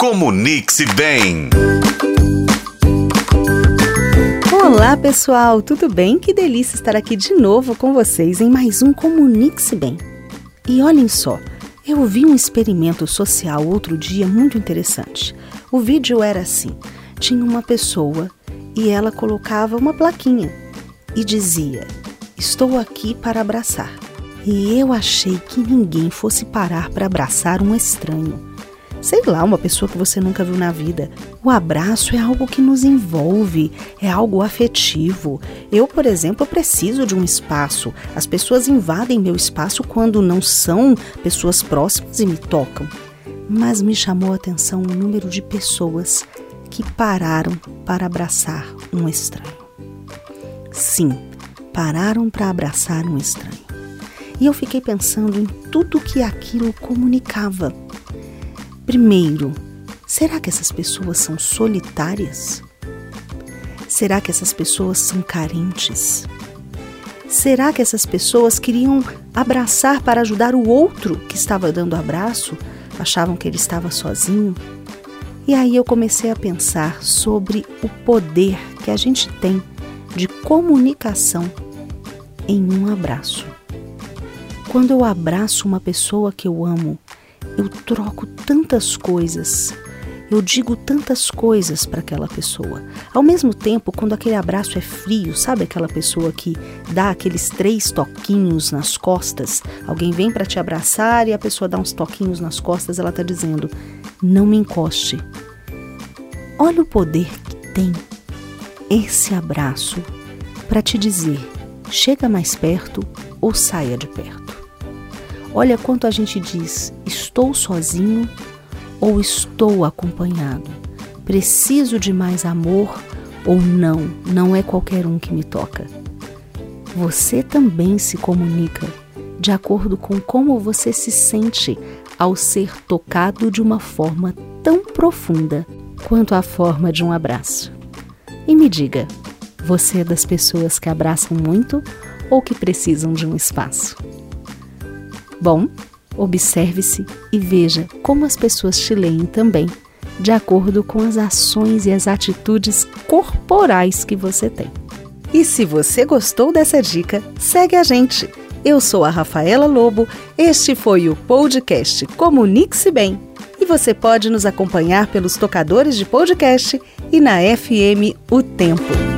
Comunique-se bem. Olá, pessoal, tudo bem? Que delícia estar aqui de novo com vocês em mais um Comunique-se Bem. E olhem só, eu vi um experimento social outro dia muito interessante. O vídeo era assim: tinha uma pessoa e ela colocava uma plaquinha e dizia: Estou aqui para abraçar. E eu achei que ninguém fosse parar para abraçar um estranho sei lá, uma pessoa que você nunca viu na vida. O abraço é algo que nos envolve, é algo afetivo. Eu, por exemplo, preciso de um espaço. As pessoas invadem meu espaço quando não são pessoas próximas e me tocam. Mas me chamou a atenção o número de pessoas que pararam para abraçar um estranho. Sim, pararam para abraçar um estranho. E eu fiquei pensando em tudo que aquilo comunicava Primeiro, será que essas pessoas são solitárias? Será que essas pessoas são carentes? Será que essas pessoas queriam abraçar para ajudar o outro que estava dando abraço? Achavam que ele estava sozinho? E aí eu comecei a pensar sobre o poder que a gente tem de comunicação em um abraço. Quando eu abraço uma pessoa que eu amo, eu troco tantas coisas, eu digo tantas coisas para aquela pessoa. Ao mesmo tempo, quando aquele abraço é frio, sabe aquela pessoa que dá aqueles três toquinhos nas costas? Alguém vem para te abraçar e a pessoa dá uns toquinhos nas costas, ela está dizendo: não me encoste. Olha o poder que tem esse abraço para te dizer: chega mais perto ou saia de perto. Olha quanto a gente diz: estou sozinho ou estou acompanhado? Preciso de mais amor ou não? Não é qualquer um que me toca. Você também se comunica de acordo com como você se sente ao ser tocado de uma forma tão profunda quanto a forma de um abraço. E me diga, você é das pessoas que abraçam muito ou que precisam de um espaço? Bom, observe-se e veja como as pessoas te leem também, de acordo com as ações e as atitudes corporais que você tem. E se você gostou dessa dica, segue a gente. Eu sou a Rafaela Lobo, este foi o podcast Comunique-se Bem. E você pode nos acompanhar pelos tocadores de podcast e na FM O Tempo.